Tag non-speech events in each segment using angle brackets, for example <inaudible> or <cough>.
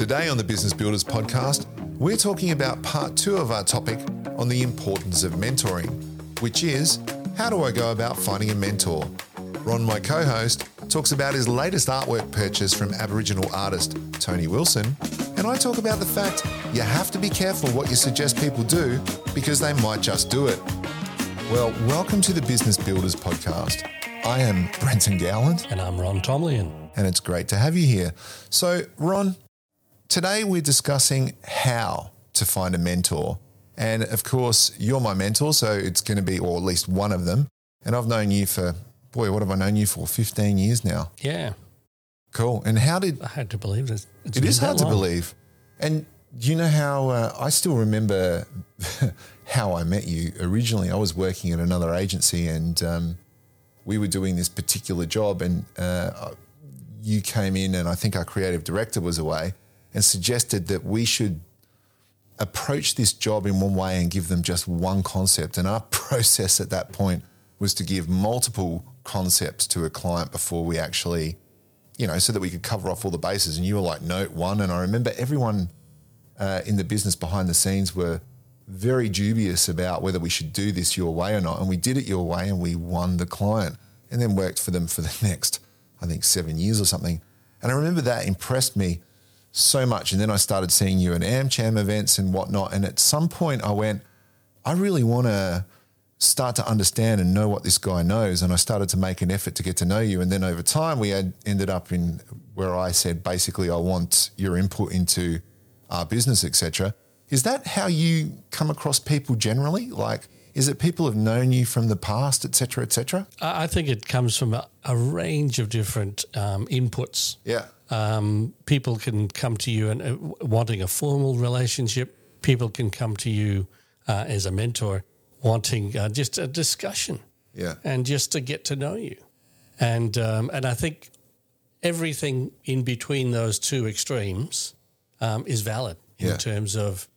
Today on the Business Builders podcast, we're talking about part two of our topic on the importance of mentoring, which is how do I go about finding a mentor? Ron, my co host, talks about his latest artwork purchase from Aboriginal artist Tony Wilson, and I talk about the fact you have to be careful what you suggest people do because they might just do it. Well, welcome to the Business Builders podcast. I am Brenton Gowland. And I'm Ron Tomlin. And it's great to have you here. So, Ron, today we're discussing how to find a mentor. And of course, you're my mentor, so it's going to be, or at least one of them. And I've known you for, boy, what have I known you for? 15 years now. Yeah. Cool. And how did. I had to believe this. It's it is hard to believe. And do you know how uh, I still remember <laughs> how I met you originally? I was working at another agency and um, we were doing this particular job, and uh, you came in, and I think our creative director was away and suggested that we should approach this job in one way and give them just one concept. And our <laughs> process at that point was to give multiple concepts to a client before we actually, you know, so that we could cover off all the bases. And you were like, note one. And I remember everyone uh, in the business behind the scenes were very dubious about whether we should do this your way or not. And we did it your way and we won the client and then worked for them for the <laughs> next, I think, seven years or something. And I remember that impressed me so much. And then I started seeing you at AmCham events and whatnot. And at some point I went, I really want to start to understand and know what this guy knows. And I started to make an effort to get to know you. And then over time, we had ended up in where I said, basically, I want your input into our business, etc. Is that how you come across people generally? Like, is it people have known you from the past, et cetera, et cetera? I think it comes from a, a range of different um, inputs. Yeah. Um, people can come to you and uh, wanting a formal relationship. People can come to you uh, as a mentor, wanting uh, just a discussion. Yeah. And just to get to know you, and um, and I think everything in between those two extremes um, is valid in Yeah. terms of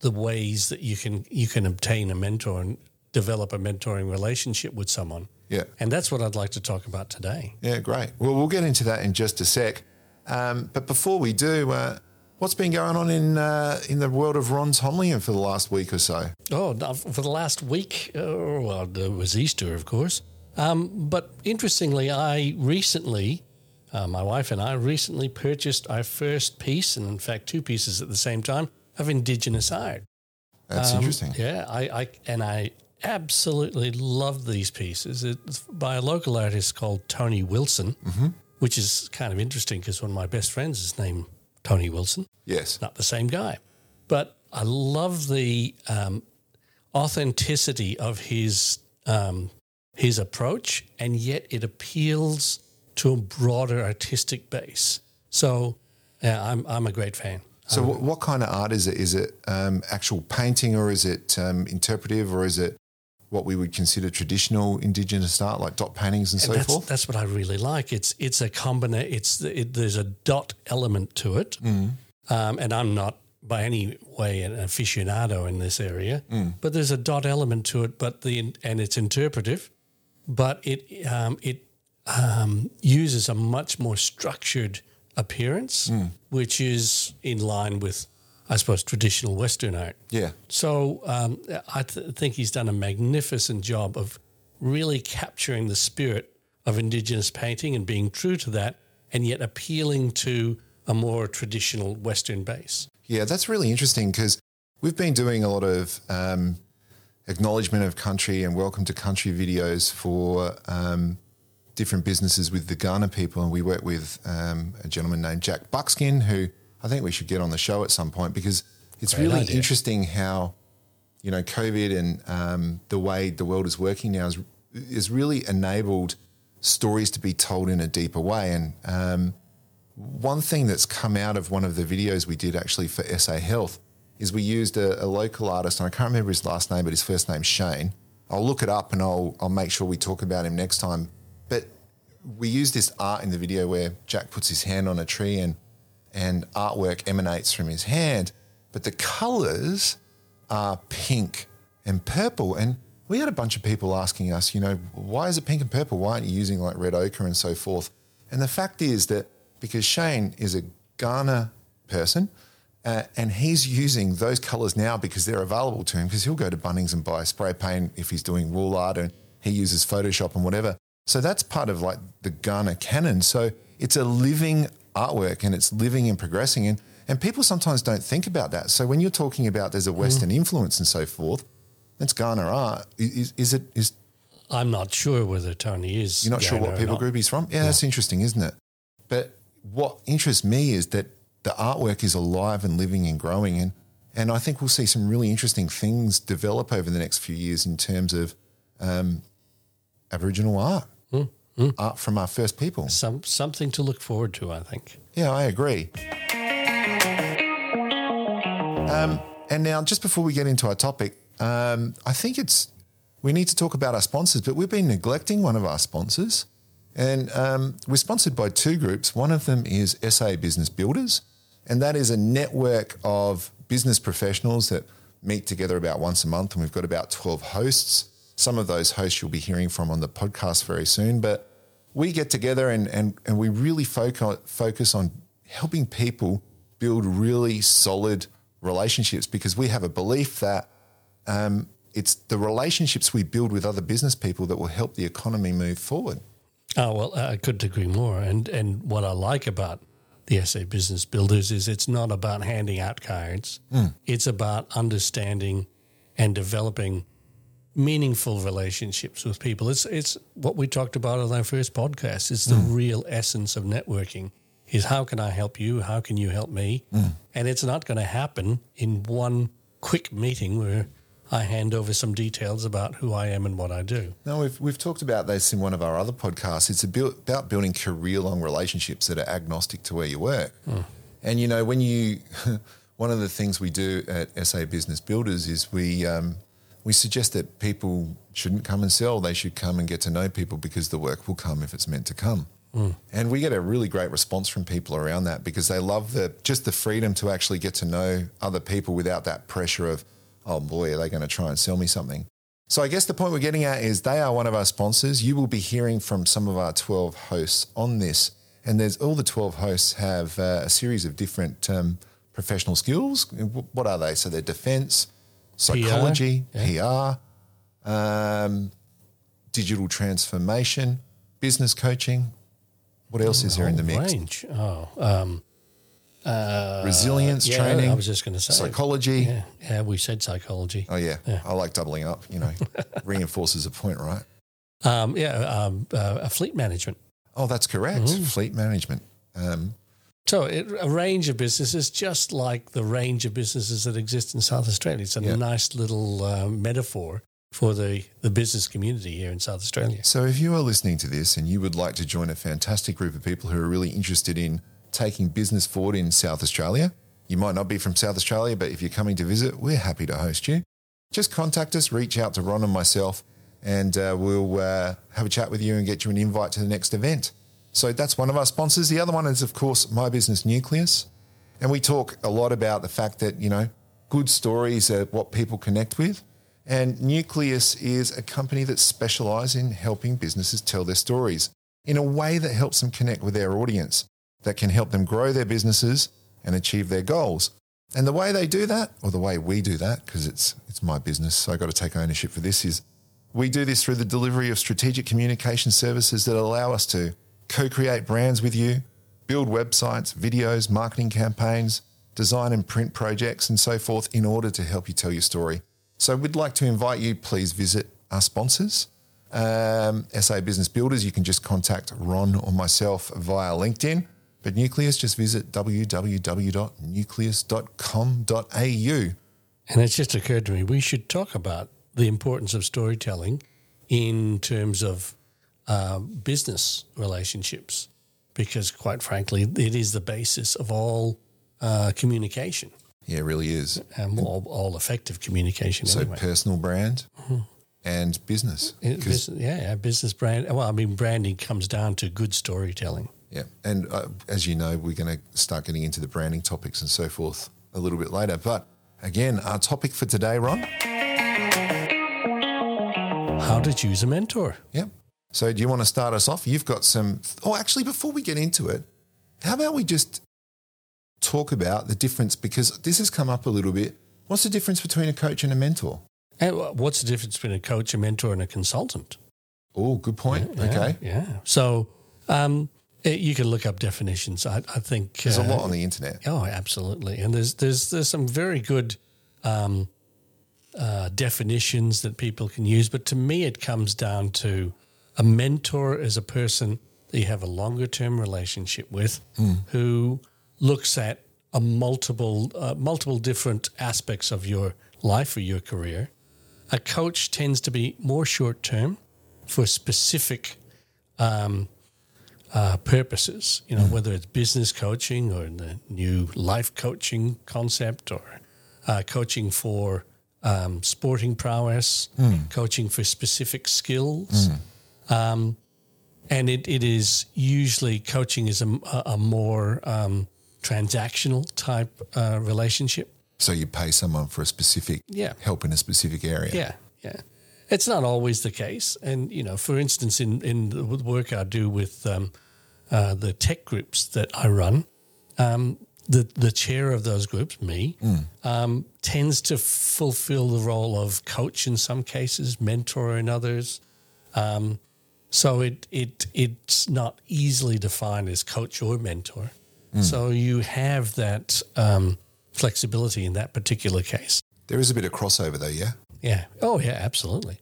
the ways that you can you can obtain a mentor and develop a mentoring relationship with someone. Yeah. And that's what I'd like to talk about today. Yeah, great. Well, we'll get into that in just a sec. Um, but before we do, uh, what's been going on in uh, in the world of Ron Tomlin for the last week or so? Oh, for the last week, uh, well, it was Easter, of course. Um, but interestingly, I recently, uh, my wife and I recently purchased our first piece, and in fact, two pieces at the same time, of Indigenous art. That's Um, interesting. Yeah, I, I and I absolutely love these pieces. It's by a local artist called Tony Wilson, Mm-hmm. Which is kind of interesting because one of my best friends is named Tony Wilson. Yes. Not the same guy, but I love the um, authenticity of his um, his approach, and yet it appeals to a broader artistic base. So, yeah, I'm I'm a great fan. So, what, what kind of art is it? Is it um, actual painting, or is it um, interpretive, or is it what we would consider traditional Indigenous art, like dot paintings and so that's, forth? That's what I really like. It's it's a combination. It's it, there's a dot element to it, Mm. um, and I'm not by any way an aficionado in this area, but there's a dot element to it. But the and it's interpretive, but it um, it um, uses a much more structured appearance, which is in line with, I suppose, traditional Western art. Yeah. So um, I th- think he's done a magnificent job of really capturing the spirit of Indigenous painting and being true to that, and yet appealing to a more traditional Western base. Yeah, that's really interesting because we've been doing a lot of um, acknowledgement of country and welcome to country videos for um, different businesses with the Kaurna people. And we work with um, a gentleman named Jack Buckskin, who I think we should get on the show at some point because it's Great really idea. interesting how, you know, COVID and um, the way the world is working now is, is really enabled stories to be told in a deeper way. And um, one thing that's come out of one of the videos we did actually for SA Health is we used a, a local artist, and I can't remember his last name, but his first name's Shane. I'll look it up and I'll I'll make sure we talk about him next time. But we use this art in the video where Jack puts his hand on a tree and and artwork emanates from his hand, but the colours are pink and purple. And we had a bunch of people asking us, you know, why is it pink and purple? Why aren't you using like red ochre and so forth? And the fact is that because Shane is a Kaurna person. Uh, and he's using those colors now because they're available to him because he'll go to Bunnings and buy spray paint if he's doing wall art and he uses Photoshop and whatever. So that's part of like the Kaurna canon. So it's a living artwork and it's living and progressing. And, and people sometimes don't think about that. So when you're talking about there's a Western influence and so forth, that's Kaurna art. Is, is it, is, I'm not sure whether Tony is. you're not sure what people group he's from? Yeah, that's interesting, isn't it? But what interests me is that the artwork is alive and living and growing. And, and I think we'll see some really interesting things develop over the next few years in terms of um, Aboriginal art, art from our first people. Some something to look forward to, I think. Yeah, I agree. Um, and now, just before we get into our topic, um, I think it's we need to talk about our sponsors, but we've been neglecting one of our sponsors. And um, we're sponsored by two groups. One of them is SA Business Builders, and that is a network of business professionals that meet together about once a month. And we've got about 12 hosts. Some of those hosts you'll be hearing from on the podcast very soon. But we get together and, and, and we really focus, focus on helping people build really solid relationships because we have a belief that um, it's the relationships we build with other business people that will help the economy move forward. Oh well, I couldn't agree more. And and what I like about the SA Business Builders is it's not about handing out cards. It's about understanding and developing meaningful relationships with people. It's it's what we talked about on our first podcast. It's the mm. real essence of networking. Is how can I help you? How can you help me? Mm. And it's not going to happen in one quick meeting where I hand over some details about who I am and what I do. No, we've, we've talked about this in one of our other podcasts. It's about, about building career long relationships that are agnostic to where you work. Mm. And, you know, when you, <laughs> one of the things we do at SA Business Builders is we, um, we suggest that people shouldn't come and sell. They should come and get to know people because the work will come if it's meant to come. And we get a really great response from people around that because they love the just the freedom to actually get to know other people without that pressure of, oh boy, are they going to try and sell me something? So I guess the point we're getting at is they are one of our sponsors. You will be hearing from some of our 12 hosts on this. And there's all the 12 hosts have uh, a series of different um, professional skills. What are they? So they're defense, psychology, PR, um, digital transformation, business coaching. What else is there in the mix? Range. Oh, um, uh, Resilience yeah, training, I was just going to say psychology. Yeah, yeah, we said psychology. Oh yeah. I like doubling up. You know, <laughs> reinforces a point, right? Um, yeah, um, uh, a fleet management. Oh, that's correct. Mm-hmm. Fleet management. Um, So it, a range of businesses, just like the range of businesses that exist in South Australia. It's a Yeah. nice little uh, metaphor for the, the business community here in South Australia. so if you are listening to this and you would like to join a fantastic group of people who are really interested in taking business forward in South Australia, you might not be from South Australia, but if you're coming to visit, we're happy to host you. Just contact us, reach out to Ron and myself, and uh, we'll uh, have a chat with you and get you an invite to the next event. So that's one of our sponsors. The other one is, of course, My Business Nucleus. And we talk a lot about the fact that, you know, good stories are what people connect with. And Nucleus is a company that specializes in helping businesses tell their stories in a way that helps them connect with their audience, that can help them grow their businesses and achieve their goals. And the way they do that, or the way we do that, because it's, it's my business, so I've got to take ownership for this, is we do this through the delivery of strategic communication services that allow us to co create brands with you, build websites, videos, marketing campaigns, design and print projects, and so forth in order to help you tell your story. So we'd like to invite you, please visit our sponsors. Um, SA Business Builders, you can just contact Ron or myself via LinkedIn. But Nucleus, just visit www.nucleus.com.au. And it's just occurred to me we should talk about the importance of storytelling in terms of uh, business relationships, because quite frankly, it is the basis of all uh, communication Yeah, it really is. and all, all effective communication. So anyway. personal brand and business. It- yeah, yeah, business brand. Well, I mean, branding comes down to good storytelling. Yeah, and uh, as you know, we're going to start getting into the branding topics and so forth a little bit later. But again, our topic for today, Ron. How to choose a mentor. Yep. So, do you want to start us off? You've got some. Oh, actually, before we get into it, how about we just talk about the difference because this has come up a little bit. What's the difference between a coach and a mentor? And what's the difference between a coach, a mentor, and a consultant? Oh, good point. Yeah, okay. Yeah. So um, eh, you can look up definitions. I, I think There's uh, a lot on the internet. Oh, absolutely. And there's there's there's some very good um, uh, definitions that people can use. But to me, it comes down to a mentor is a person that you have a longer term relationship with, who looks at a multiple uh, multiple different aspects of your life or your career. A coach tends to be more short term for specific um, uh, purposes, you know, whether it's business coaching or the new life coaching concept or uh, coaching for um, sporting prowess, coaching for specific skills. Um, and it, it is usually coaching is a, a more um, transactional type uh, relationship. So you pay someone for a specific Yeah. help in a specific area. Yeah, yeah. It's not always the case. And, you know, for instance, in, in the work I do with um, uh, the tech groups that I run, um, the, the chair of those groups, me, um, tends to fulfill the role of coach in some cases, mentor in others. Um, so it, it it's not easily defined as coach or mentor. So you have that um, flexibility in that particular case. There is a bit of crossover though, yeah? Yeah. Oh, yeah, absolutely.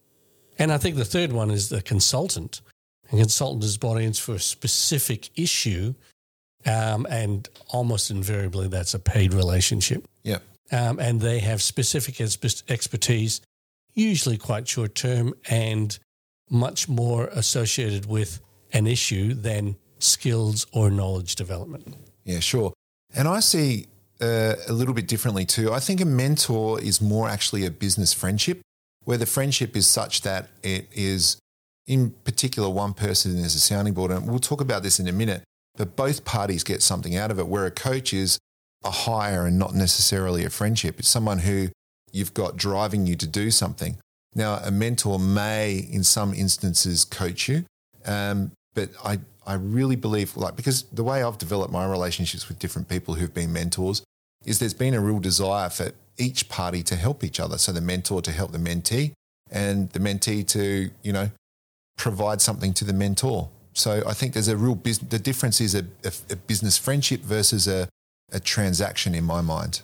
And I think the third one is the consultant. A consultant is brought in for a specific issue, um, and almost invariably that's a paid relationship. Yeah. Um, and they have specific expertise, usually quite short term and much more associated with an issue than skills or knowledge development. Yeah, sure. And I see uh, a little bit differently too. I think a mentor is more actually a business friendship, where the friendship is such that it is, in particular, one person is a sounding board. And we'll talk about this in a minute, but both parties get something out of it, where a coach is a hire and not necessarily a friendship. It's someone who you've got driving you to do something. Now, a mentor may, in some instances, coach you, um, but I, I really believe, like, because the way I've developed my relationships with different people who've been mentors is there's been a real desire for each party to help each other. So the mentor to help the mentee and the mentee to, you know, provide something to the mentor. So I think there's a real business, the difference is a, a, a business friendship versus a, a transaction in my mind.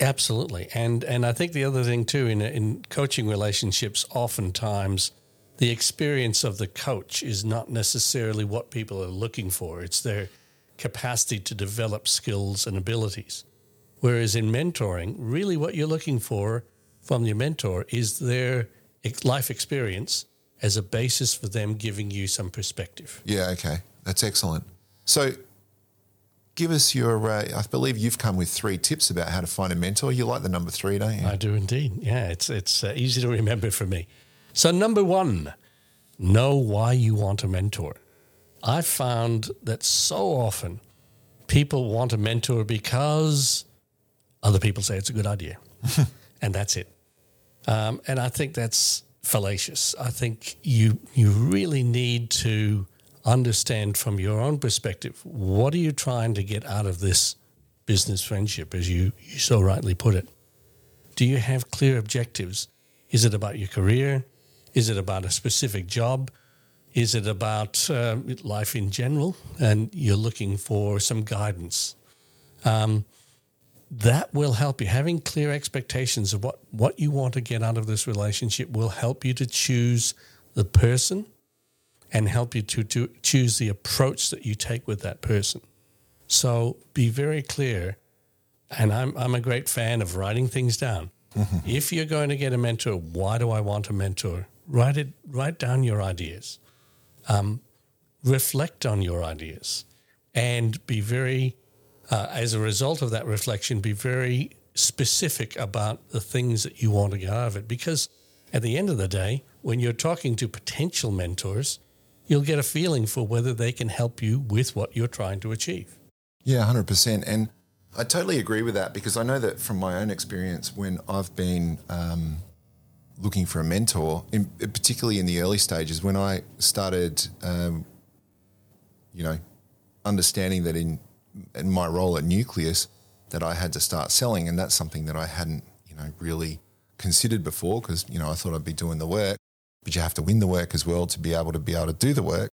Absolutely, and and I think the other thing too in in coaching relationships, oftentimes the experience of the coach is not necessarily what people are looking for. It's their capacity to develop skills and abilities. Whereas in mentoring, really what you're looking for from your mentor is their life experience as a basis for them giving you some perspective. Yeah, okay. That's excellent. So give us your, uh, I believe you've come with three tips about how to find a mentor. You like the number three, don't you? I do indeed. Yeah, it's it's uh, easy to remember for me. So number one, know why you want a mentor. I found that so often people want a mentor because other people say it's a good idea, <laughs> and that's it. Um, and I think that's fallacious. I think you you really need to understand from your own perspective what are you trying to get out of this business friendship, as you, you so rightly put it. Do you have clear objectives? Is it about your career? Is it about a specific job? Is it about uh, life in general? And you're looking for some guidance. Um, that will help you. Having clear expectations of what, what you want to get out of this relationship will help you to choose the person and help you to, to choose the approach that you take with that person. So be very clear. And I'm, I'm a great fan of writing things down. If you're going to get a mentor, why do I want a mentor? Write it, write down your ideas. Um, reflect on your ideas and be very, uh, as a result of that reflection, be very specific about the things that you want to get out of it. Because at the end of the day, when you're talking to potential mentors, you'll get a feeling for whether they can help you with what you're trying to achieve. Yeah, 100%. And I totally agree with that because I know that from my own experience when I've been um, looking for a mentor, in, particularly in the early stages, when I started, um, you know, understanding that in, in my role at Nucleus, that I had to start selling. And that's something that I hadn't, you know, really considered before because, you know, I thought I'd be doing the work, but you have to win the work as well to be able to be able to do the work.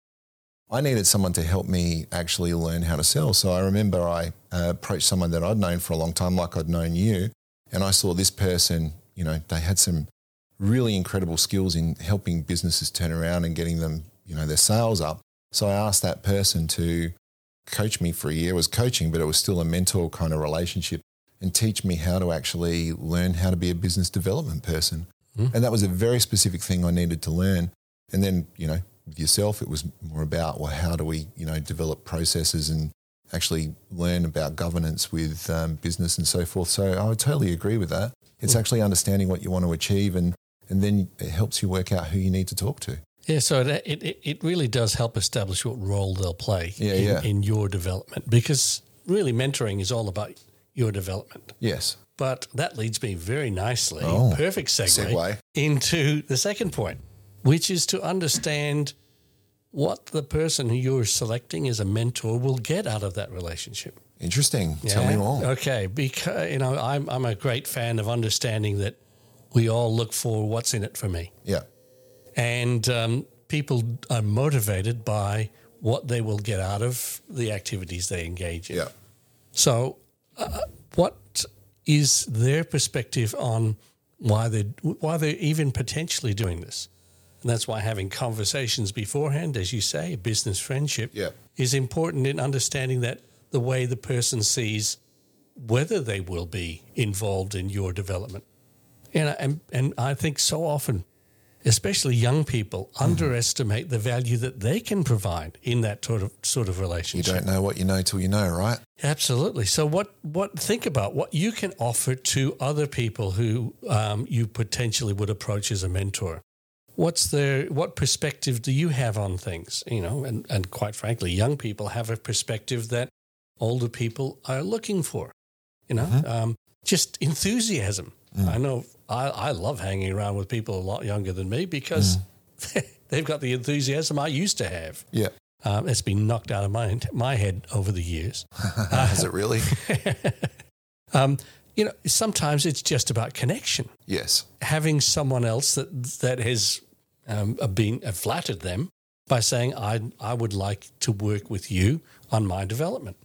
I needed someone to help me actually learn how to sell. So I remember I uh, approached someone that I'd known for a long time, like I'd known you, and I saw this person, you know, they had some really incredible skills in helping businesses turn around and getting them, you know, their sales up. So I asked that person to coach me for a year. It was coaching, but it was still a mentor kind of relationship and teach me how to actually learn how to be a business development person. Mm. And that was a very specific thing I needed to learn. And then, you know, with yourself, it was more about, well, how do we, you know, develop processes and actually learn about governance with um, business and so forth. So I would totally agree with that. It's mm. actually understanding what you want to achieve and, and then it helps you work out who you need to talk to. Yeah, so it, it, it really does help establish what role they'll play yeah, in, yeah. in your development because really mentoring is all about your development. Yes. But that leads me very nicely, Oh, perfect segue, segue. into the second point, which is to understand what the person who you're selecting as a mentor will get out of that relationship. Interesting. Tell me more. Okay, because you know I'm I'm a great fan of understanding that we all look for what's in it for me, Yeah. and um, people are motivated by what they will get out of the activities they engage in. Yeah. So, uh, what is their perspective on why they why they're even potentially doing this? And that's why having conversations beforehand, as you say, business friendship, Yeah. is important in understanding that the way the person sees whether they will be involved in your development. And and, and I think so often, especially young people, Mm-hmm. underestimate the value that they can provide in that sort of sort of relationship. You don't know what you know till you know, right? Absolutely. So, what what think about what you can offer to other people who um, you potentially would approach as a mentor. What's their what perspective do you have on things? You know, and and quite frankly, young people have a perspective that older people are looking for. You know, um, just enthusiasm. I know I, I love hanging around with people a lot younger than me because <laughs> they've got the enthusiasm I used to have. Yeah. Um, it's been knocked out of my my head over the years. <laughs> Has it really? <laughs> Um, you know, sometimes it's just about connection. yes. Having someone else that that has um, been uh, flattered them by saying, "I I would like to work with you on my development."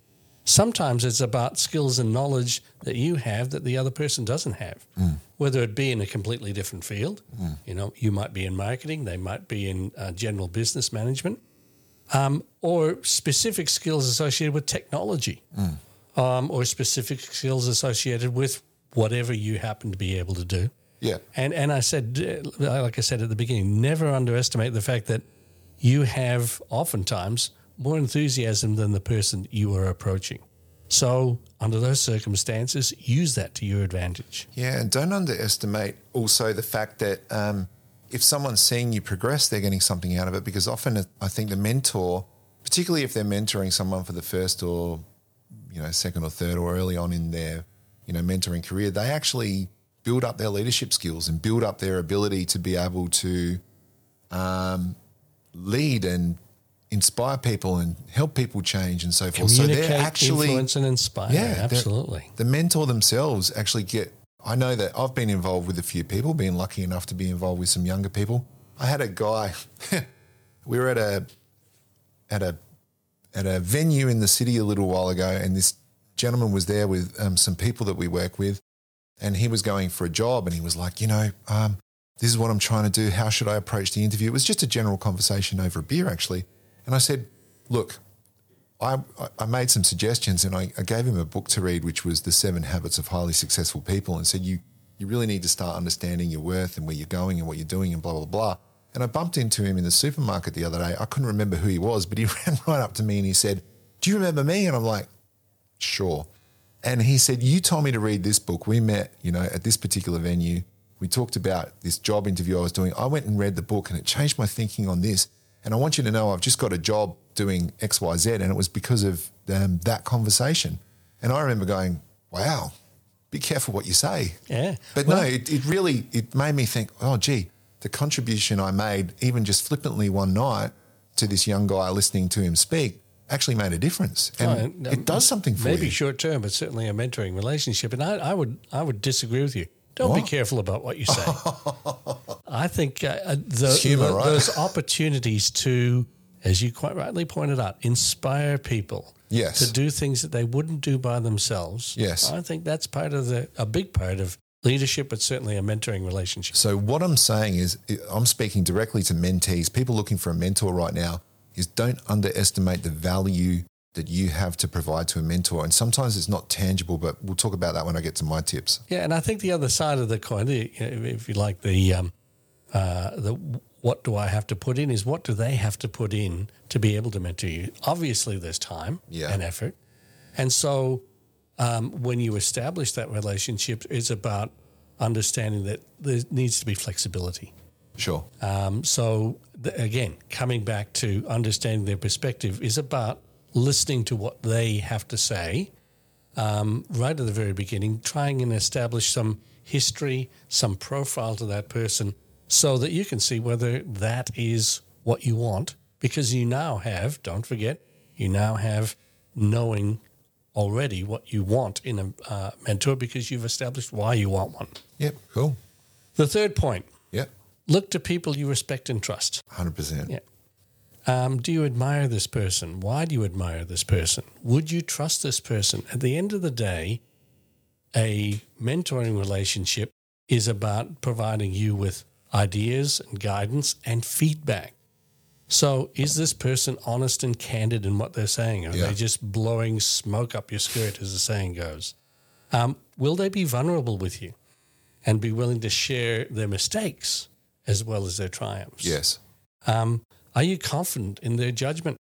Sometimes it's about skills and knowledge that you have that the other person doesn't have, whether it be in a completely different field. You know, you might be in marketing, they might be in uh, general business management, um, or specific skills associated with technology um, or specific skills associated with whatever you happen to be able to do. Yeah. And and I said, uh, like I said at the beginning, never underestimate the fact that you have oftentimes more enthusiasm than the person you are approaching. So under those circumstances, use that to your advantage. Yeah, and don't underestimate also the fact that um, if someone's seeing you progress, they're getting something out of it. Because often, I think the mentor, particularly if they're mentoring someone for the first or you know second or third or early on in their you know mentoring career, they actually build up their leadership skills and build up their ability to be able to um, lead and inspire people and help people change and so forth. So they're actually influence, and inspire. Yeah, absolutely. the mentor themselves actually get. I know that I've been involved with a few people, been lucky enough to be involved with some younger people. I had a guy. <laughs> we were at a at a at a venue in the city a little while ago, and this gentleman was there with um, some people that we work with, and he was going for a job, and he was like, you know, um, this is what I'm trying to do. How should I approach the interview? It was just a general conversation over a beer, actually. And I said, look, I, I made some suggestions and I, I gave him a book to read, which was The Seven Habits of Highly Successful People, and said, you, you really need to start understanding your worth and where you're going and what you're doing and blah, blah, blah. And I bumped into him in the supermarket the other day. I couldn't remember who he was, but he <laughs> ran right up to me and he said, Do you remember me? And I'm like, Sure. And he said, You told me to read this book. We met, you know, at this particular venue. We talked about this job interview I was doing. I went and read the book and it changed my thinking on this. And I want you to know I've just got a job doing XYZ. And it was because of um, that conversation. And I remember going, Wow, be careful what you say. Yeah. But no, it, it really it made me think, oh gee, the contribution I made, even just flippantly one night to this young guy listening to him speak, actually made a difference. And Oh, it does something for maybe you. short term, but certainly a mentoring relationship. And I, I would I would disagree with you. Don't be careful about what you say. <laughs> I think uh, uh, the, humour, the- right? those opportunities to, as you quite rightly pointed out, inspire people Yes. to do things that they wouldn't do by themselves. Yes. I think that's part of the a big part of leadership, but certainly a mentoring relationship. So what I'm saying is, I'm speaking directly to mentees, people looking for a mentor right now. Is don't underestimate the value that you have to provide to a mentor. And sometimes it's not tangible, but we'll talk about that when I get to my tips. Yeah, and I think the other side of the coin, if you like, the um, uh, the what do I have to put in is what do they have to put in to be able to mentor you? Obviously, there's time Yeah. and effort, and so um, when you establish that relationship, it's about understanding that there needs to be flexibility. Sure. Um, so th- again, coming back to understanding their perspective is about listening to what they have to say um, right at the very beginning, trying and establish some history, some profile to that person, so that you can see whether that is what you want. Because you now have, don't forget, you now have knowing already what you want in a uh, mentor because you've established why you want one. Yep. Cool. The third point Yep. look to people you respect and trust. 100%. Yeah. Um, do you admire this person? Why do you admire this person? Would you trust this person? At the end of the day, a mentoring relationship is about providing you with ideas and guidance and feedback. So, is this person honest and candid in what they're saying? Are Yeah. they just blowing smoke up your skirt, as the saying goes? Um, will they be vulnerable with you and be willing to share their mistakes as well as their triumphs? Yes. Um, are you confident in their judgment?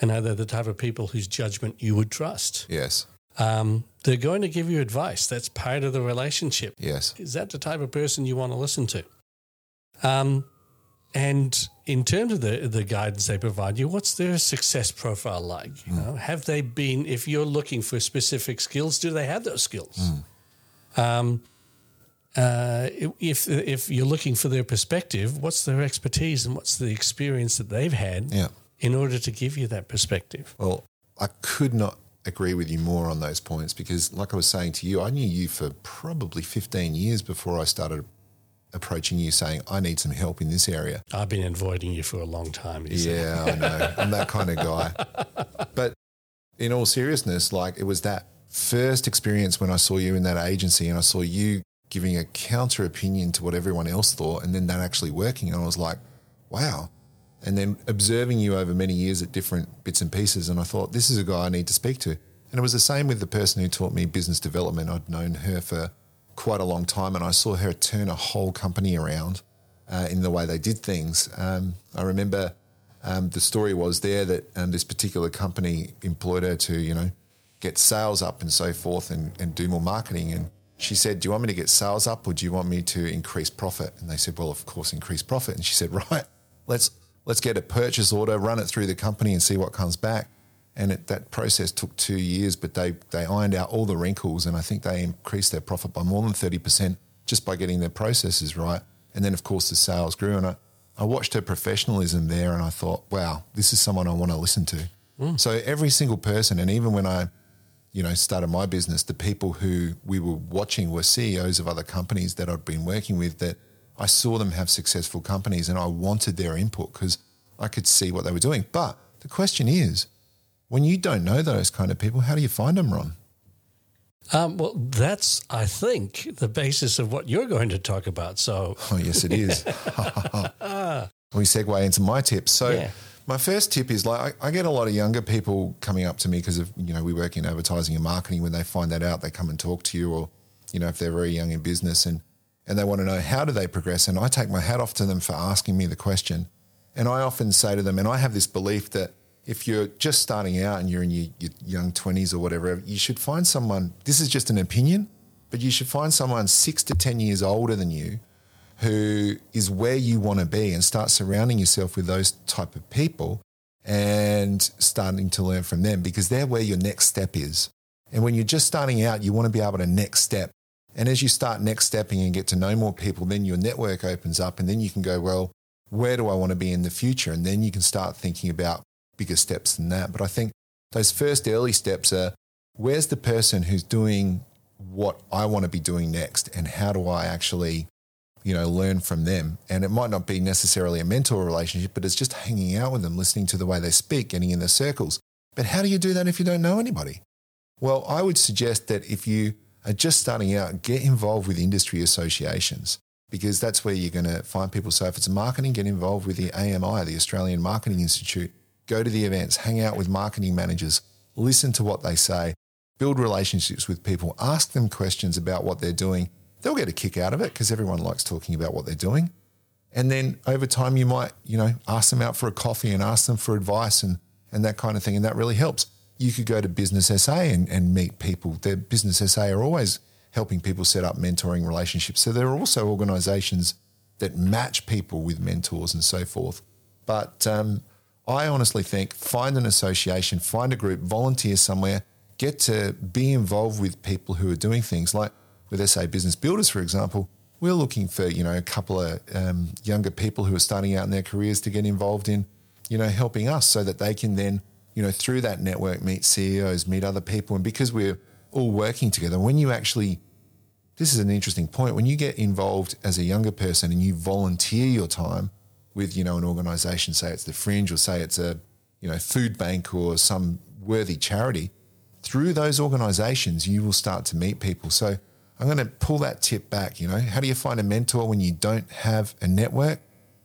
And are they the type of people whose judgment you would trust? Yes. Um, they're going to give you advice. That's part of the relationship. Yes. Is that the type of person you want to listen to? Um, and in terms of the the guidance they provide you, what's their success profile like? You know, have they been? If you're looking for specific skills, do they have those skills? Um, uh, if if you're looking for their perspective, what's their expertise and what's the experience that they've had Yeah. in order to give you that perspective? Well, I could not agree with you more on those points because, like I was saying to you, I knew you for probably 15 years before I started approaching you saying, I need some help in this area. I've been avoiding you for a long time. Yeah, I know. I'm that kind of guy. <laughs> But in all seriousness, like it was that first experience when I saw you in that agency and I saw you giving a counter opinion to what everyone else thought and then that actually working. And I was like, wow. And then observing you over many years at different bits and pieces. And I thought, this is a guy I need to speak to. And it was the same with the person who taught me business development. I'd known her for quite a long time and I saw her turn a whole company around uh, in the way they did things. Um, I remember um, the story was there that um, this particular company employed her to, you know, get sales up and so forth and, and do more marketing. And she said, Do you want me to get sales up or do you want me to increase profit? And they said, Well, of course, increase profit. And she said, Right, let's let's get a purchase order, run it through the company and see what comes back. And it, that process took two years, but they, they ironed out all the wrinkles and I think they increased their profit by more than 30% just by getting their processes right. And then, of course, the sales grew. And I, I watched her professionalism there and I thought, wow, this is someone I want to listen to. Mm. So every single person, and even when I, you know, started my business, the people who we were watching were CEOs of other companies that I'd been working with that I saw them have successful companies and I wanted their input because I could see what they were doing. But the question is, when you don't know those kind of people, how do you find them, Ron? Um, well, that's, I think, the basis of what you're going to talk about. So, Oh, yes, it is. <laughs> <laughs> we segue into my tips. So, Yeah. My first tip is like I, I get a lot of younger people coming up to me because of you know we work in advertising and marketing. When they find that out, they come and talk to you, or you know if they're very young in business and and they want to know how do they progress. And I take my hat off to them for asking me the question. And I often say to them, and I have this belief that if you're just starting out and you're in your, your young 20s or whatever, you should find someone, this is just an opinion, but you should find someone six to 10 years older than you who is where you want to be and start surrounding yourself with those type of people and starting to learn from them because they're where your next step is. And when you're just starting out, you want to be able to next step. And as you start next stepping and get to know more people, then your network opens up and then you can go, well, where do I want to be in the future? And then you can start thinking about bigger steps than that. But I think those first early steps are where's the person who's doing what I want to be doing next and how do I actually, you know, learn from them? And it might not be necessarily a mentor relationship, but it's just hanging out with them, listening to the way they speak, getting in their circles. But how do you do that if you don't know anybody? Well, I would suggest that if you are just starting out, get involved with industry associations because that's where you're going to find people. So if it's marketing, get involved with the AMI, the Australian Marketing Institute. Go to the events, hang out with marketing managers, listen to what they say, build relationships with people, ask them questions about what they're doing. They'll get a kick out of it because everyone likes talking about what they're doing. And then over time, you might, you know, ask them out for a coffee and ask them for advice and, and that kind of thing. And that really helps. You could go to Business SA and, and meet people. Their Business SA are always helping people set up mentoring relationships. So there are also organizations that match people with mentors and so forth. But um, I honestly think find an association, find a group, volunteer somewhere, get to be involved with people who are doing things like with SA Business Builders, for example. We're looking for you know a couple of um, younger people who are starting out in their careers to get involved in you know helping us so that they can then you know through that network meet CEOs, meet other people, and because we're all working together, when you actually this is an interesting point when you get involved as a younger person and you volunteer your time with you know an organization say it's the fringe or say it's a you know food bank or some worthy charity through those organizations, you will start to meet people. So I'm going to pull that tip back. You know, how do you find a mentor when you don't have a network?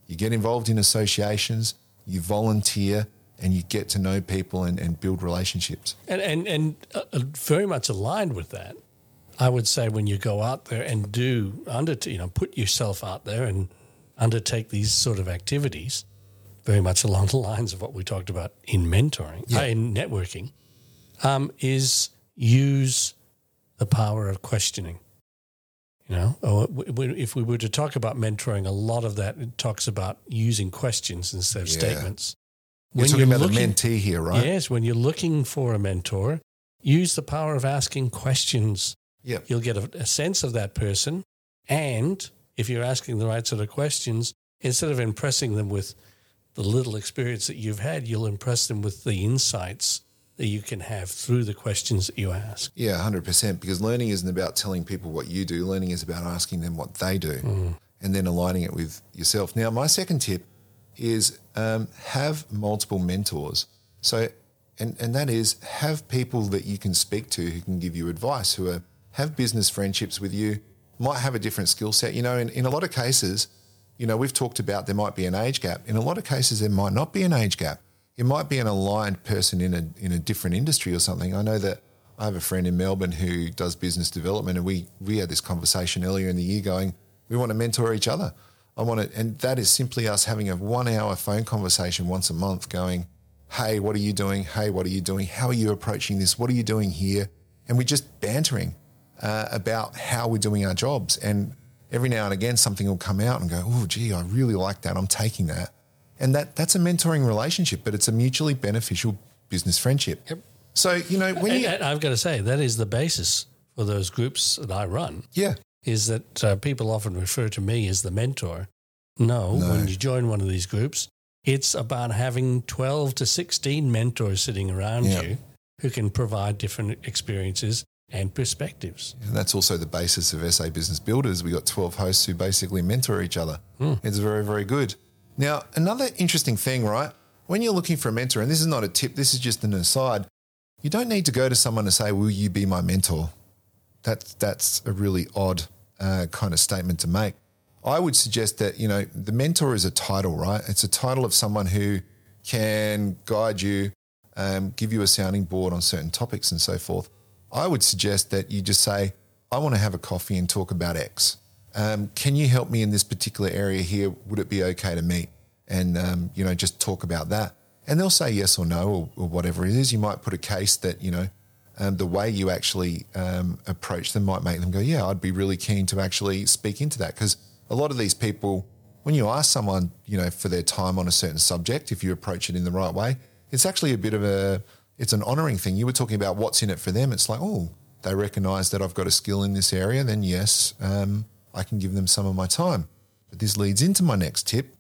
You get involved in associations, you volunteer, and you get to know people and, and build relationships. And and and uh, uh very much aligned with that, I would say when you go out there and do under you know put yourself out there and undertake these sort of activities, very much along the lines of what we talked about in mentoring, yeah. uh, in networking um, is use the power of questioning. You know, oh, if we were to talk about mentoring, a lot of that talks about using questions instead of yeah. statements. When you're talking you're about looking, a mentee here, right? Yes, when you're looking for a mentor, use the power of asking questions. Yeah, you'll get a, a sense of that person, and if you're asking the right sort of questions, instead of impressing them with the little experience that you've had, you'll impress them with the insights that you can have through the questions that you ask. Yeah, 100%. Because learning isn't about telling people what you do, learning is about asking them what they do mm. and then aligning it with yourself. Now, my second tip is um, have multiple mentors. So, and, and that is have people that you can speak to who can give you advice, who are, have business friendships with you, might have a different skill set. You know, in, in a lot of cases, you know, we've talked about there might be an age gap. In a lot of cases, there might not be an age gap it might be an aligned person in a in a different industry or something. I know that I have a friend in Melbourne who does business development, and we we had this conversation earlier in the year, going, we want to mentor each other. I want to, and that is simply us having a one hour phone conversation once a month, going, hey, what are you doing? Hey, what are you doing? How are you approaching this? What are you doing here? And we're just bantering uh, about how we're doing our jobs. And every now and again, something will come out and go, oh, gee, I really like that. I'm taking that. And that that's a mentoring relationship, but it's a mutually beneficial business friendship. Yep. So, you know, when you. I've got to say, that is the basis for those groups that I run. Yeah. Is that uh, people often refer to me as the mentor. No, no, when you join one of these groups, it's about having 12 to 16 mentors sitting around you who can provide different experiences and perspectives. And that's also the basis of SA Business Builders. We've got 12 hosts who basically mentor each other. Mm. It's very, very good. Now, another interesting thing, right? When you're looking for a mentor, and this is not a tip, this is just an aside, you don't need to go to someone and say, Will you be my mentor? That's, that's a really odd uh, kind of statement to make. I would suggest that, you know, the mentor is a title, right? It's a title of someone who can guide you, um, give you a sounding board on certain topics and so forth. I would suggest that you just say, I want to have a coffee and talk about X um, can you help me in this particular area here? Would it be okay to meet? And, um, you know, just talk about that. And they'll say yes or no or, or whatever it is. You might put a case that, you know, um, the way you actually um, approach them might make them go, yeah, I'd be really keen to actually speak into that. Because a lot of these people, when you ask someone, you know, for their time on a certain subject, if you approach it in the right way, it's actually a bit of a, it's an honoring thing. You were talking about what's in it for them. It's like, oh, they recognize that I've got a skill in this area, then yes, um, I can give them some of my time. But this leads into my next tip,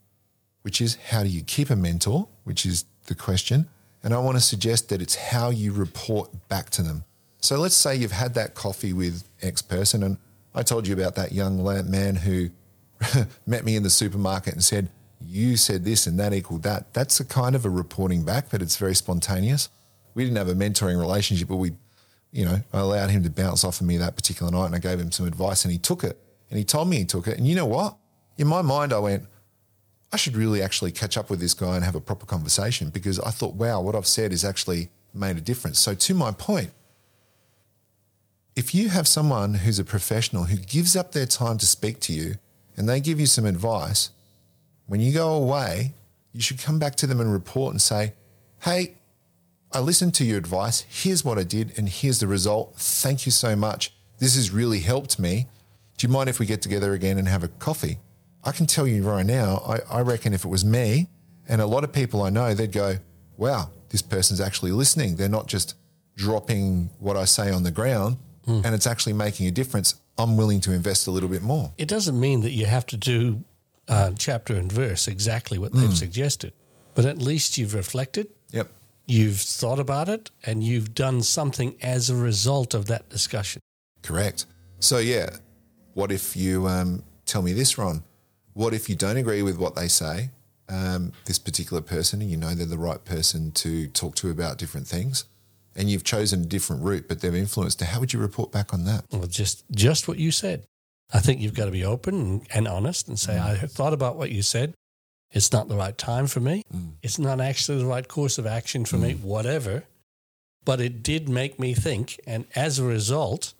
which is how do you keep a mentor, which is the question. And I want to suggest that it's how you report back to them. So let's say you've had that coffee with X person, and I told you about that young man who <laughs> met me in the supermarket and said, You said this and that equaled that. That's a kind of a reporting back, but it's very spontaneous. We didn't have a mentoring relationship, but we, you know, I allowed him to bounce off of me that particular night and I gave him some advice and he took it. And he told me he took it. And you know what? In my mind, I went, I should really actually catch up with this guy and have a proper conversation because I thought, wow, what I've said has actually made a difference. So, to my point, if you have someone who's a professional who gives up their time to speak to you and they give you some advice, when you go away, you should come back to them and report and say, hey, I listened to your advice. Here's what I did, and here's the result. Thank you so much. This has really helped me. Do you mind if we get together again and have a coffee? I can tell you right now, I, I reckon if it was me and a lot of people I know, they'd go, wow, this person's actually listening. They're not just dropping what I say on the ground mm. and it's actually making a difference. I'm willing to invest a little bit more. It doesn't mean that you have to do uh, chapter and verse exactly what they've mm. suggested, but at least you've reflected. Yep. You've thought about it and you've done something as a result of that discussion. Correct. So, yeah, what if you um, tell me this, Ron? What if you don't agree with what they say, um, this particular person, and you know they're the right person to talk to about different things, and you've chosen a different route, but they've influenced? How would you report back on that? Well, just just what you said. I think you've got to be open and honest and say, mm. I thought about what you said. It's not the right time for me. Mm. It's not actually the right course of action for mm. me, whatever. But it did make me think. And as a result,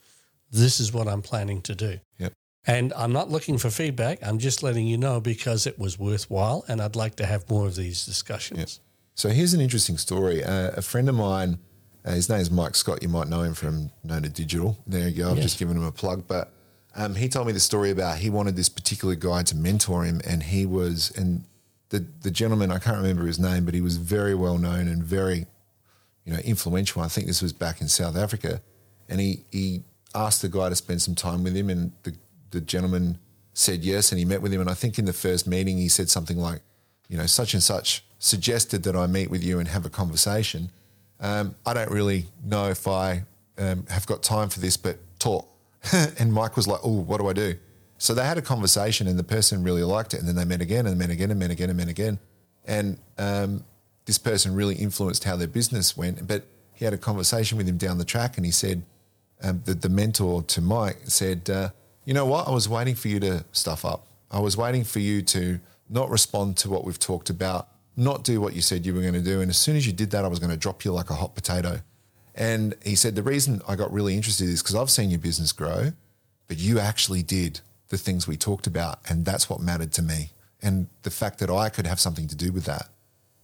this is what I'm planning to do. Yep. And I'm not looking for feedback. I'm just letting you know because it was worthwhile and I'd like to have more of these discussions. Yep. So here's an interesting story. Uh, a friend of mine, uh, his name is Mike Scott. You might know him from Nona Digital. There you go. I've yes. just given him a plug. But um, he told me the story about he wanted this particular guy to mentor him, and he was, and the the gentleman I can't remember his name, but he was very well known and very, you know, influential. I think this was back in South Africa, and he he asked the guy to spend some time with him, and the, the gentleman said yes, and he met with him. And I think in the first meeting, he said something like, you know, such and such suggested that I meet with you and have a conversation. Um, I don't really know if I um, have got time for this, but talk. <laughs> and Mike was like, oh, what do I do? So they had a conversation, and the person really liked it. And then they met again, and met again, and met again, and met again. And um, this person really influenced how their business went. But he had a conversation with him down the track, and he said, um, the, the mentor to Mike said, uh, you know what? I was waiting for you to stuff up. I was waiting for you to not respond to what we've talked about, not do what you said you were going to do. And as soon as you did that, I was going to drop you like a hot potato. And he said, the reason I got really interested is because I've seen your business grow, but you actually did the things we talked about. And that's what mattered to me. And the fact that I could have something to do with that.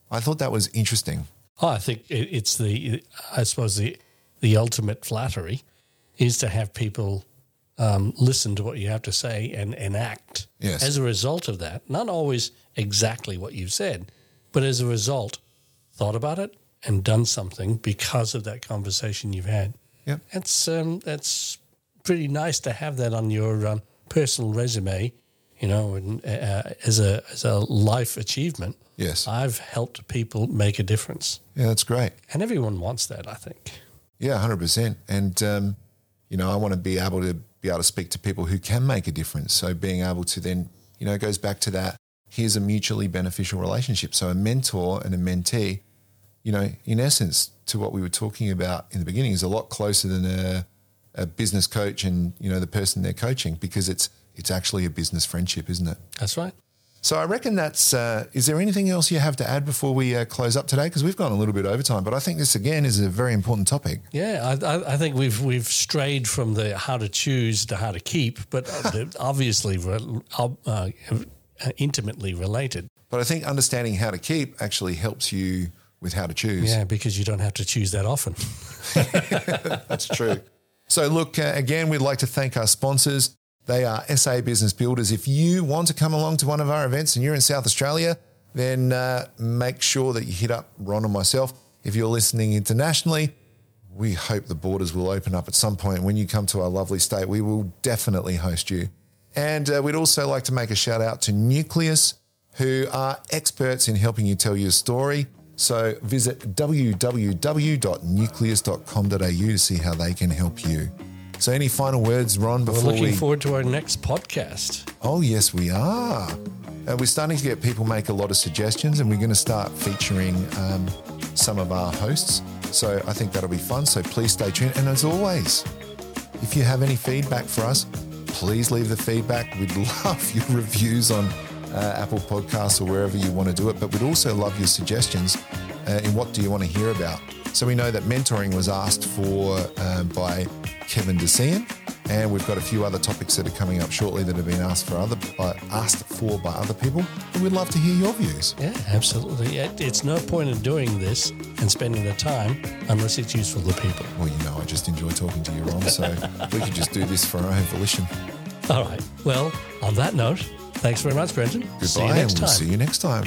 I thought that was interesting. Oh, I think it's the, I suppose, the, the ultimate flattery is to have people um, listen to what you have to say and, and act yes. as a result of that. Not always exactly what you've said, but as a result, thought about it and done something because of that conversation you've had. Yeah, that's um, that's pretty nice to have that on your um, personal resume. You know, and uh, as a as a life achievement. Yes, I've helped people make a difference. Yeah, that's great, and everyone wants that. I think. Yeah, hundred percent, and um, you know, I want to be able to be able to speak to people who can make a difference. So being able to then, you know, goes back to that. Here's a mutually beneficial relationship. So a mentor and a mentee, you know, in essence, to what we were talking about in the beginning, is a lot closer than a, a business coach and you know the person they're coaching because it's it's actually a business friendship, isn't it? That's right. So I reckon that's. Uh, is there anything else you have to add before we uh, close up today? Because we've gone a little bit over time, but I think this again is a very important topic. Yeah, I, I think we've we've strayed from the how to choose to how to keep, but uh, <laughs> obviously uh, uh, intimately related. But I think understanding how to keep actually helps you with how to choose. Yeah, because you don't have to choose that often. <laughs> that's true. So look, uh, again, we'd like to thank our sponsors. They are SA Business Builders. If you want to come along to one of our events and you're in South Australia, then uh, make sure that you hit up Ron and myself. If you're listening internationally, we hope the borders will open up at some point. When you come to our lovely state, we will definitely host you. And uh, we'd also like to make a shout out to Nucleus, who are experts in helping you tell your story. So visit www.nucleus.com.au to see how they can help you. So, any final words, Ron, Before We're looking we. forward to our next podcast. Oh, yes, we are. Uh, we're starting to get people make a lot of suggestions, and we're going to start featuring um, some of our hosts. So I think that'll be fun. So please stay tuned. And as always, if you have any feedback for us, please leave the feedback. We'd <laughs> love your reviews on uh, Apple Podcasts or wherever you want to do it. But we'd also love your suggestions uh, in what do you want to hear about. So we know that mentoring was asked for uh, by Kevin DeCian, and we've got a few other topics that are coming up shortly that have been asked for other by, asked for by other people. And we'd love to hear your views. Yeah, absolutely. It- It's no point in doing this and spending the time unless it's useful to people. Well, you know, I just enjoy talking to you, Ron. So <laughs> we could just do this for our own volition. All right. Well, on that note, thanks very much, Brendan. Goodbye, See you next and we'll time. see you next time.